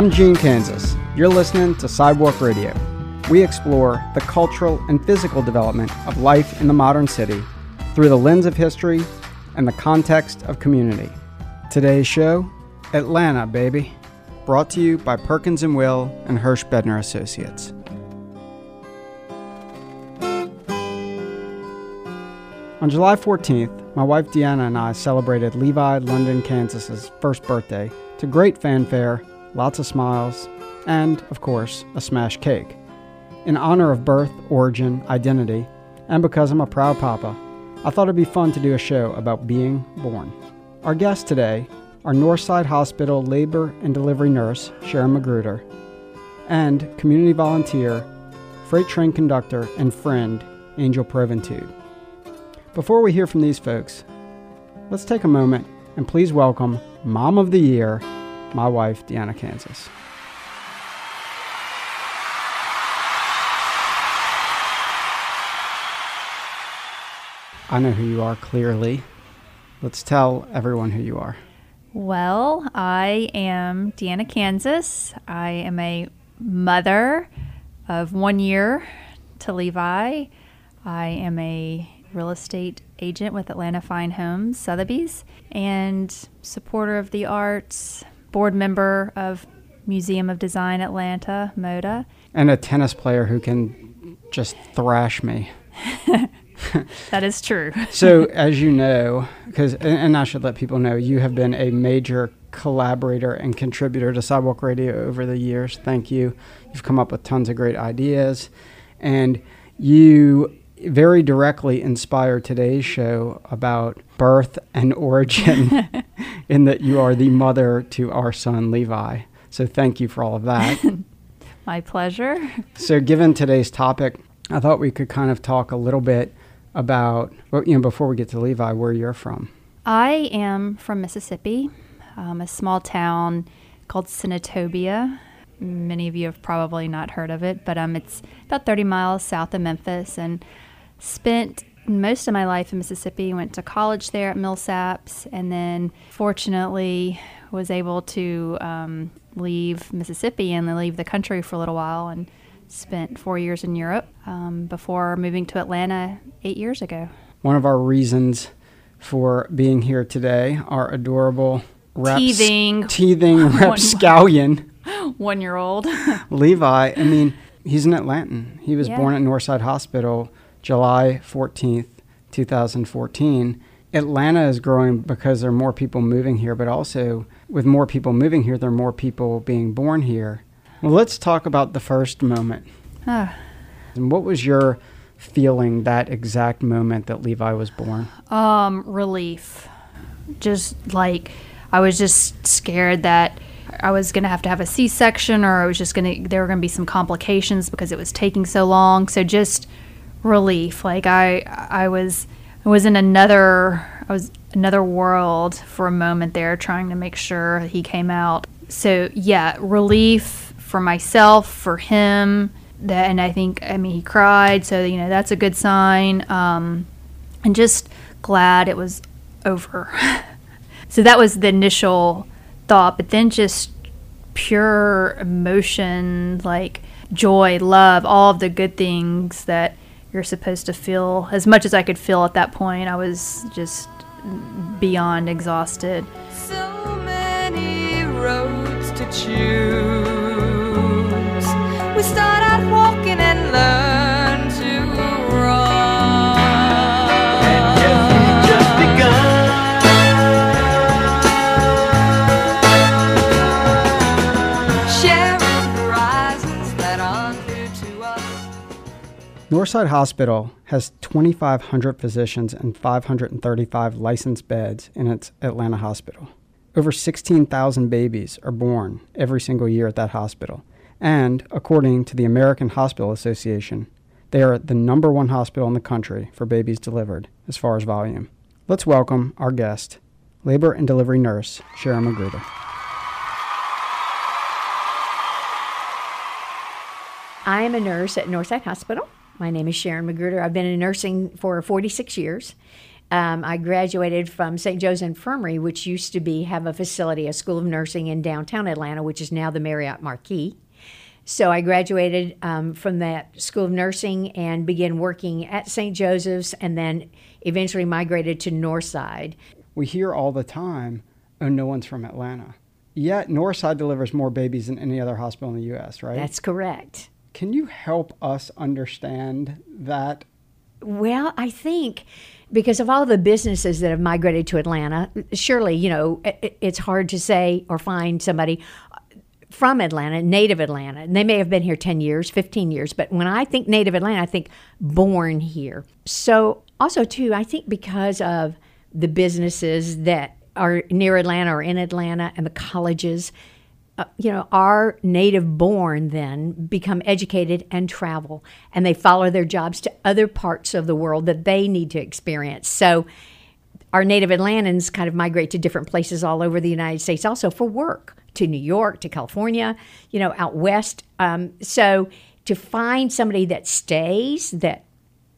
I'm Gene Kansas. You're listening to Sidewalk Radio. We explore the cultural and physical development of life in the modern city through the lens of history and the context of community. Today's show Atlanta, baby. Brought to you by Perkins and Will and Hirsch Bedner Associates. On July 14th, my wife Deanna and I celebrated Levi, London, Kansas's first birthday to great fanfare, lots of smiles, and, of course, a smash cake. In honor of birth, origin, identity, and because I'm a proud papa, I thought it'd be fun to do a show about being born. Our guests today are Northside Hospital labor and delivery nurse Sharon Magruder and community volunteer, freight train conductor, and friend Angel Poventud. Before we hear from these folks, let's take a moment and please welcome Mom of the Year, my wife, Deanna Kansas. I know who you are clearly. Let's tell everyone who you are. Well, I am Deanna Kansas. I am a mother of one year to Levi. I am a real estate agent with Atlanta Fine Homes Sotheby's and supporter of the arts, board member of Museum of Design Atlanta, MODA. And a tennis player who can just thrash me. that is true. so, as you know, because and, and I should let people know, you have been a major collaborator and contributor to Sidewalk Radio over the years. Thank you. You've come up with tons of great ideas, and you very directly inspired today's show about birth and origin, in that you are the mother to our son Levi. So, thank you for all of that. My pleasure. So, given today's topic, I thought we could kind of talk a little bit about, well, you know, before we get to Levi, where you're from. I am from Mississippi, um, a small town called Senatobia. Many of you have probably not heard of it, but um, it's about 30 miles south of Memphis, and spent most of my life in Mississippi. Went to college there at Millsaps, and then fortunately was able to um, leave Mississippi and then leave the country for a little while and spent four years in Europe um, before moving to Atlanta eight years ago. One of our reasons for being here today, our adorable teething, teething rapscallion, one year old Levi. I mean, he's an Atlantan. He was yeah. born at Northside Hospital July 14th, 2014. Atlanta is growing because there are more people moving here, but also with more people moving here, there are more people being born here. Well, let's talk about the first moment. Ah. And what was your feeling that exact moment that Levi was born? Um, relief. Just like I was just scared that I was going to have to have a C-section or I was just going to there were going to be some complications because it was taking so long. So just relief. Like I I was I was in another I was another world for a moment there trying to make sure he came out. So yeah, relief for myself, for him. That and I think I mean he cried, so you know that's a good sign. Um, and just glad it was over. so that was the initial thought, but then just pure emotion, like joy, love, all of the good things that you're supposed to feel. As much as I could feel at that point, I was just beyond exhausted. So many roads to choose we start out walking Northside Hospital has 2,500 physicians and 535 licensed beds in its Atlanta hospital. Over 16,000 babies are born every single year at that hospital. And according to the American Hospital Association, they are the number one hospital in the country for babies delivered as far as volume. Let's welcome our guest, labor and delivery nurse Sharon Magruder. I am a nurse at Northside Hospital. My name is Sharon Magruder. I've been in nursing for 46 years. Um, I graduated from St. Joe's Infirmary, which used to be have a facility, a school of nursing in downtown Atlanta, which is now the Marriott Marquis. So I graduated um, from that School of Nursing and began working at St. Joseph's and then eventually migrated to Northside. We hear all the time, oh, no one's from Atlanta. Yet Northside delivers more babies than any other hospital in the U.S., right? That's correct. Can you help us understand that? Well, I think because of all the businesses that have migrated to Atlanta, surely, you know, it's hard to say or find somebody from Atlanta, native Atlanta. And they may have been here 10 years, 15 years, but when I think native Atlanta, I think born here. So, also, too, I think because of the businesses that are near Atlanta or in Atlanta and the colleges, uh, you know, our native born then become educated and travel and they follow their jobs to other parts of the world that they need to experience. So, our native Atlantans kind of migrate to different places all over the United States also for work to New York, to California, you know, out west. Um, so to find somebody that stays, that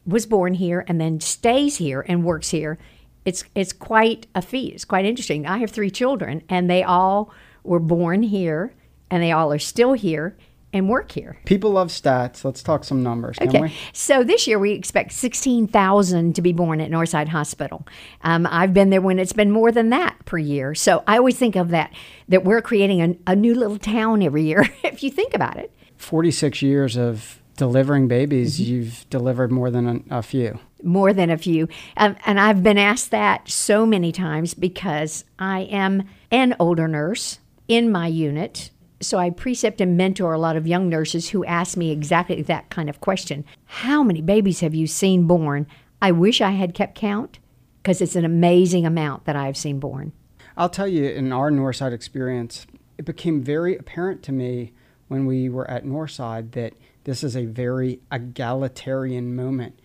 was born here and then stays here and works here, it's it's quite a feat. It's quite interesting. I have three children, and they all were born here, and they all are still here and work here. People love stats. Let's talk some numbers, okay. We? So this year we expect 16,000 to be born at Northside Hospital. Um, I've been there when it's been more than that per year. So I always think of that, that we're creating a, a new little town every year, if you think about it. 46 years of delivering babies, mm-hmm. you've delivered more than a, a few. More than a few. Um, and I've been asked that so many times because I am an older nurse in my unit so I precept and mentor a lot of young nurses who ask me exactly that kind of question How many babies have you seen born? I wish I had kept count because it's an amazing amount that I've seen born. I'll tell you, in our Northside experience, it became very apparent to me when we were at Northside that this is a very egalitarian moment.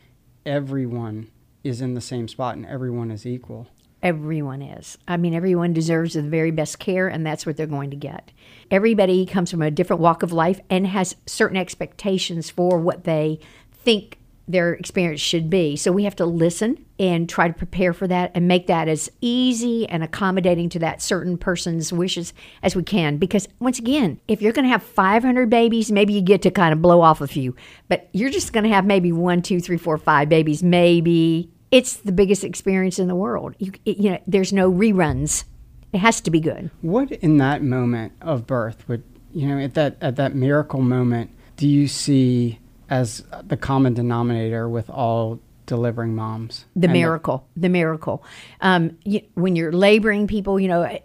Everyone is in the same spot and everyone is equal. Everyone is. I mean, everyone deserves the very best care, and that's what they're going to get. Everybody comes from a different walk of life and has certain expectations for what they think their experience should be. So we have to listen and try to prepare for that and make that as easy and accommodating to that certain person's wishes as we can. Because once again, if you're going to have 500 babies, maybe you get to kind of blow off a few, but you're just going to have maybe one, two, three, four, five babies, maybe it's the biggest experience in the world. You, it, you know, there's no reruns. It has to be good. What in that moment of birth would you know at that at that miracle moment do you see as the common denominator with all delivering moms? The miracle, the, the miracle. Um, you, when you're laboring people, you know,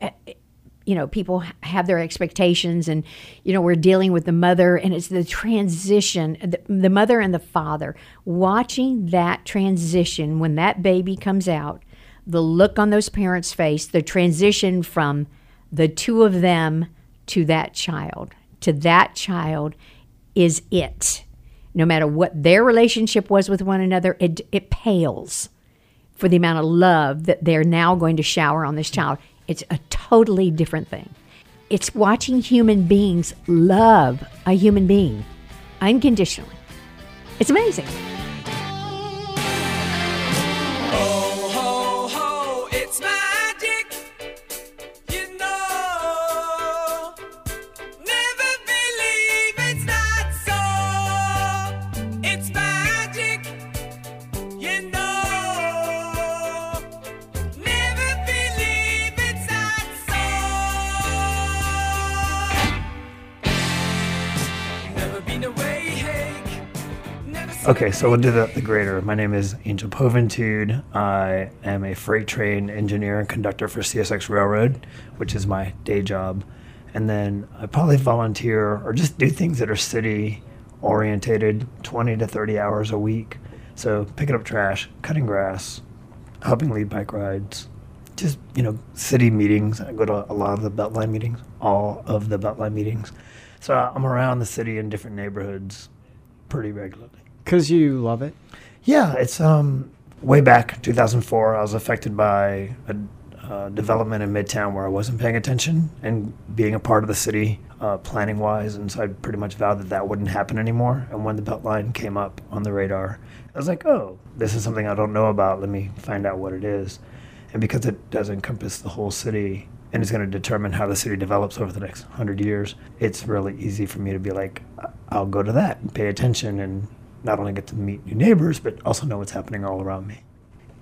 you know people have their expectations and you know we're dealing with the mother and it's the transition the, the, mother and the father. Watching that transition when that baby comes out the look on those parents face the transition from the two of them to that child to that child is it. No matter what their relationship was with one another it, it pales for the amount of love that they're now going to shower on this child it's a totally different thing. It's watching human beings love a human being unconditionally. It's amazing. Okay, so we'll do the, the grader. My name is Angel Poventud. I am a freight train engineer and conductor for CSX Railroad, which is my day job. And then I probably volunteer or just do things that are city orientated 20 to 30 hours a week. So picking up trash, cutting grass, helping lead bike rides, just, you know, city meetings. I go to a lot of the Beltline meetings, all of the Beltline meetings. So I'm around the city in different neighborhoods pretty regularly. Because you love it? Yeah, it's um way back 2004. I was affected by a, uh, development in Midtown where I wasn't paying attention and being a part of the city uh, planning wise. And so I pretty much vowed that that wouldn't happen anymore. And when the Beltline came up on the radar, I was like, oh, this is something I don't know about. Let me find out what it is. And because it does encompass the whole city and is going to determine how the city develops over the next hundred years, it's really easy for me to be like, I'll go to that and pay attention and not only get to meet new neighbors, but also know what's happening all around me.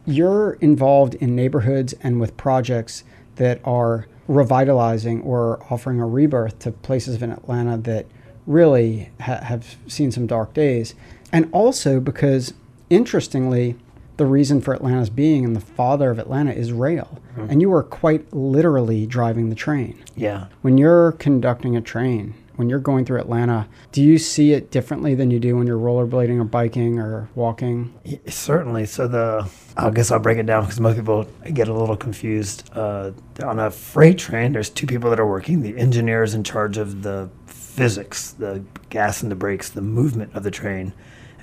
You're involved in neighborhoods and with projects that are revitalizing or offering a rebirth to places in Atlanta that really ha- have seen some dark days. And also because, interestingly, the reason for Atlanta's being and the father of Atlanta is rail. Mm-hmm. And you are quite literally driving the train. Yeah. When you're conducting a train, when you're going through Atlanta, do you see it differently than you do when you're rollerblading or biking or walking? Yeah, certainly. So the I guess I'll break it down because most people get a little confused. Uh, on a freight train, there's two people that are working. The engineer is in charge of the physics, the gas and the brakes, the movement of the train,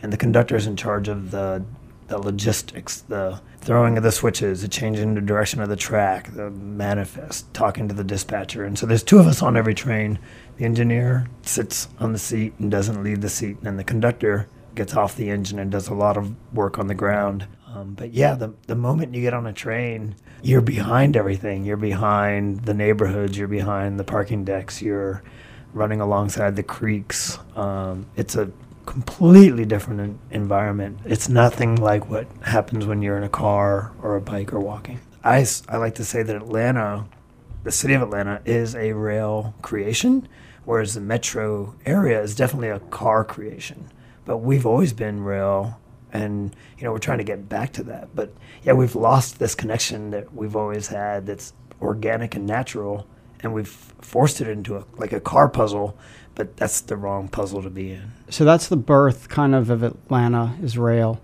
and the conductor is in charge of the the logistics, the throwing of the switches, the changing the direction of the track, the manifest, talking to the dispatcher. And so there's two of us on every train. The engineer sits on the seat and doesn't leave the seat, and the conductor gets off the engine and does a lot of work on the ground. Um, but yeah, the, the moment you get on a train, you're behind everything. You're behind the neighborhoods, you're behind the parking decks, you're running alongside the creeks. Um, it's a completely different environment. It's nothing like what happens when you're in a car or a bike or walking. I, I like to say that Atlanta, the city of Atlanta, is a rail creation, whereas the metro area is definitely a car creation. But we've always been rail, and you know we're trying to get back to that. But yeah, we've lost this connection that we've always had. That's organic and natural, and we've forced it into a like a car puzzle but that's the wrong puzzle to be in. So that's the birth kind of of Atlanta is rail.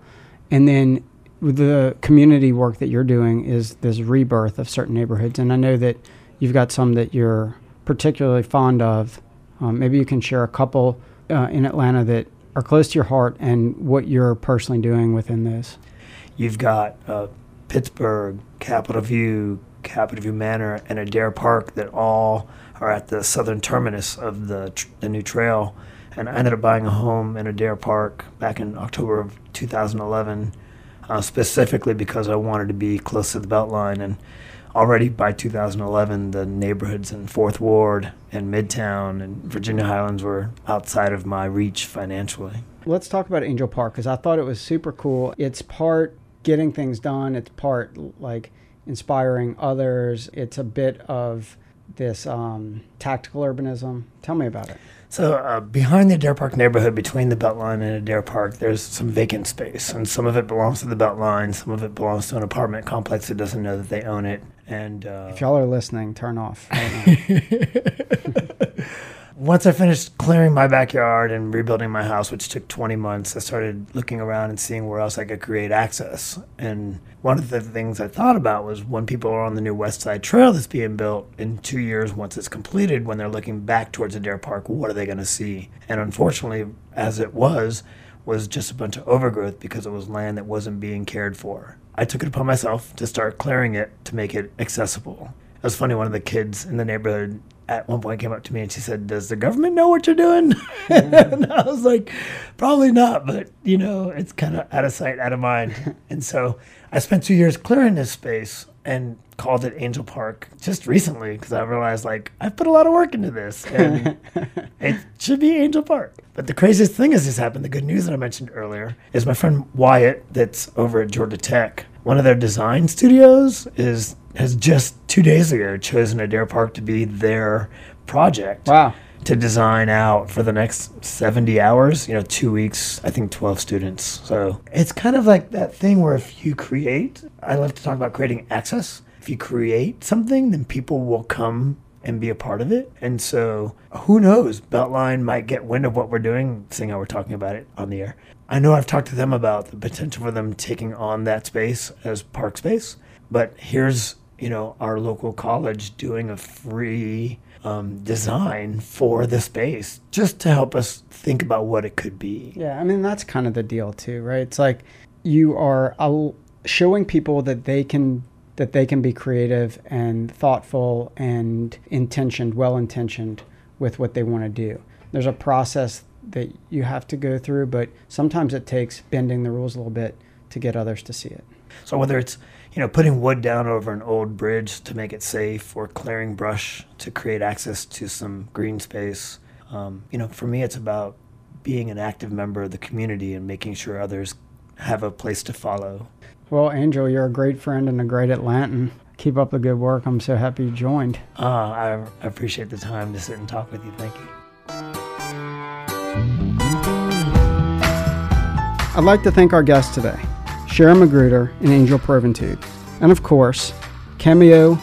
and then the community work that you're doing is this rebirth of certain neighborhoods. And I know that you've got some that you're particularly fond of. Um, maybe you can share a couple uh, in Atlanta that are close to your heart and what you're personally doing within this. You've got uh, Pittsburgh, Capitol View, Capitol View Manor, and Adair Park that all are at the southern terminus of the, tr- the new trail. And I ended up buying a home in Adair Park back in October of 2011, uh, specifically because I wanted to be close to the Beltline. And already by 2011, the neighborhoods in Fourth Ward and Midtown and Virginia Highlands were outside of my reach financially. Let's talk about Angel Park because I thought it was super cool. It's part getting things done, it's part like inspiring others, it's a bit of this um, tactical urbanism. Tell me about it. So uh, behind the Adair Park neighborhood, between the Beltline and Adair Park, there's some vacant space, and some of it belongs to the Beltline, some of it belongs to an apartment complex that doesn't know that they own it. And uh, if y'all are listening, turn off. Right once I finished clearing my backyard and rebuilding my house, which took 20 months, I started looking around and seeing where else I could create access. And one of the things I thought about was when people are on the new West Side Trail that's being built in two years, once it's completed, when they're looking back towards Adair Park, what are they going to see? And unfortunately, as it was, was just a bunch of overgrowth because it was land that wasn't being cared for. I took it upon myself to start clearing it to make it accessible. It was funny, one of the kids in the neighborhood at one point came up to me and she said, "Does the government know what you're doing?" and I was like, "Probably not, but you know, it's kind of out of sight, out of mind." and so I spent two years clearing this space and called it Angel Park just recently because I realized like I've put a lot of work into this and it should be Angel Park. But the craziest thing has just happened. The good news that I mentioned earlier is my friend Wyatt, that's over at Georgia Tech. One of their design studios is has just two days ago chosen Adair Park to be their project. Wow. To design out for the next 70 hours, you know, two weeks, I think 12 students. So it's kind of like that thing where if you create, I love to talk about creating access. If you create something, then people will come and be a part of it. And so who knows? Beltline might get wind of what we're doing, seeing how we're talking about it on the air. I know I've talked to them about the potential for them taking on that space as park space, but here's you know, our local college doing a free um, design for the space just to help us think about what it could be. Yeah, I mean, that's kind of the deal, too, right? It's like you are showing people that they can that they can be creative and thoughtful and intentioned, well intentioned with what they want to do. There's a process that you have to go through, but sometimes it takes bending the rules a little bit to get others to see it. So whether it's you know putting wood down over an old bridge to make it safe, or clearing brush to create access to some green space, um, you know, for me it's about being an active member of the community and making sure others have a place to follow. Well, Angel, you're a great friend and a great Atlantan. Keep up the good work. I'm so happy you joined. Uh, I appreciate the time to sit and talk with you. Thank you. I'd like to thank our guest today, Sharon Magruder and Angel Poventud, and of course, Cameo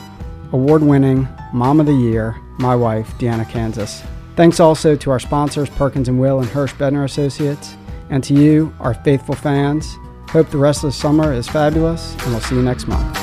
award winning Mom of the Year, my wife, Deanna Kansas. Thanks also to our sponsors, Perkins and Will and Hirsch Bedner Associates, and to you, our faithful fans. Hope the rest of the summer is fabulous, and we'll see you next month.